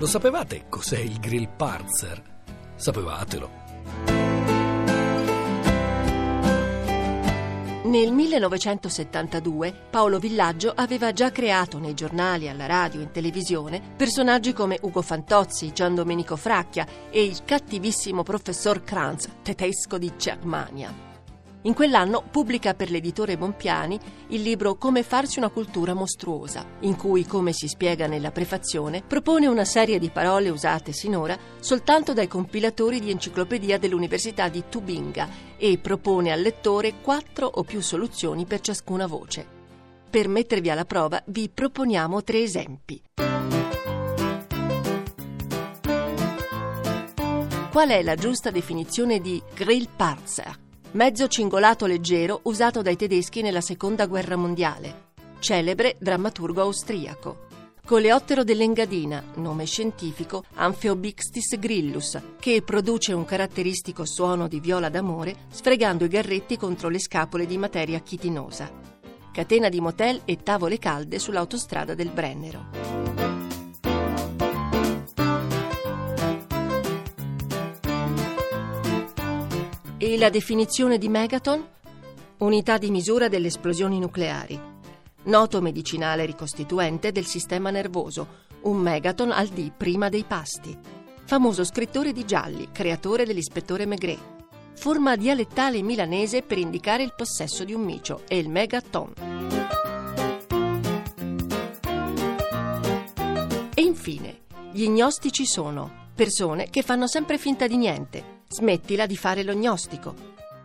Lo sapevate cos'è il grill parzer? Sapevatelo. Nel 1972 Paolo Villaggio aveva già creato nei giornali, alla radio in televisione personaggi come Ugo Fantozzi, Gian Domenico Fracchia e il cattivissimo professor Kranz, tedesco di Germania. In quell'anno pubblica per l'editore Bompiani il libro Come farsi una cultura mostruosa, in cui, come si spiega nella prefazione, propone una serie di parole usate sinora soltanto dai compilatori di enciclopedia dell'Università di Tubinga e propone al lettore quattro o più soluzioni per ciascuna voce. Per mettervi alla prova vi proponiamo tre esempi. Qual è la giusta definizione di Grillparzer? Mezzo cingolato leggero usato dai tedeschi nella seconda guerra mondiale, celebre drammaturgo austriaco. Coleottero dell'Engadina, nome scientifico Amphiobixtis grillus, che produce un caratteristico suono di viola d'amore sfregando i garretti contro le scapole di materia chitinosa. Catena di motel e tavole calde sull'autostrada del Brennero. E la definizione di megaton? Unità di misura delle esplosioni nucleari. Noto medicinale ricostituente del sistema nervoso, un megaton al D prima dei pasti. Famoso scrittore di gialli, creatore dell'ispettore Maigret. Forma dialettale milanese per indicare il possesso di un micio, è il megaton. E infine, gli gnostici sono persone che fanno sempre finta di niente Smettila di fare lo gnostico.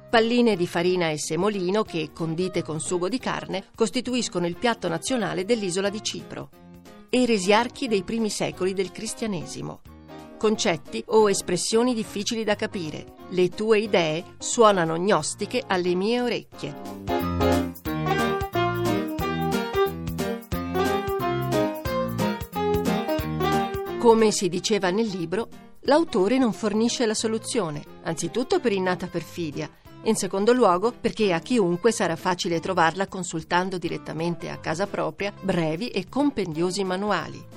Palline di farina e semolino che, condite con sugo di carne, costituiscono il piatto nazionale dell'isola di Cipro. Eresiarchi dei primi secoli del cristianesimo. Concetti o espressioni difficili da capire. Le tue idee suonano gnostiche alle mie orecchie. Come si diceva nel libro, l'autore non fornisce la soluzione, anzitutto per innata perfidia, in secondo luogo perché a chiunque sarà facile trovarla consultando direttamente a casa propria brevi e compendiosi manuali.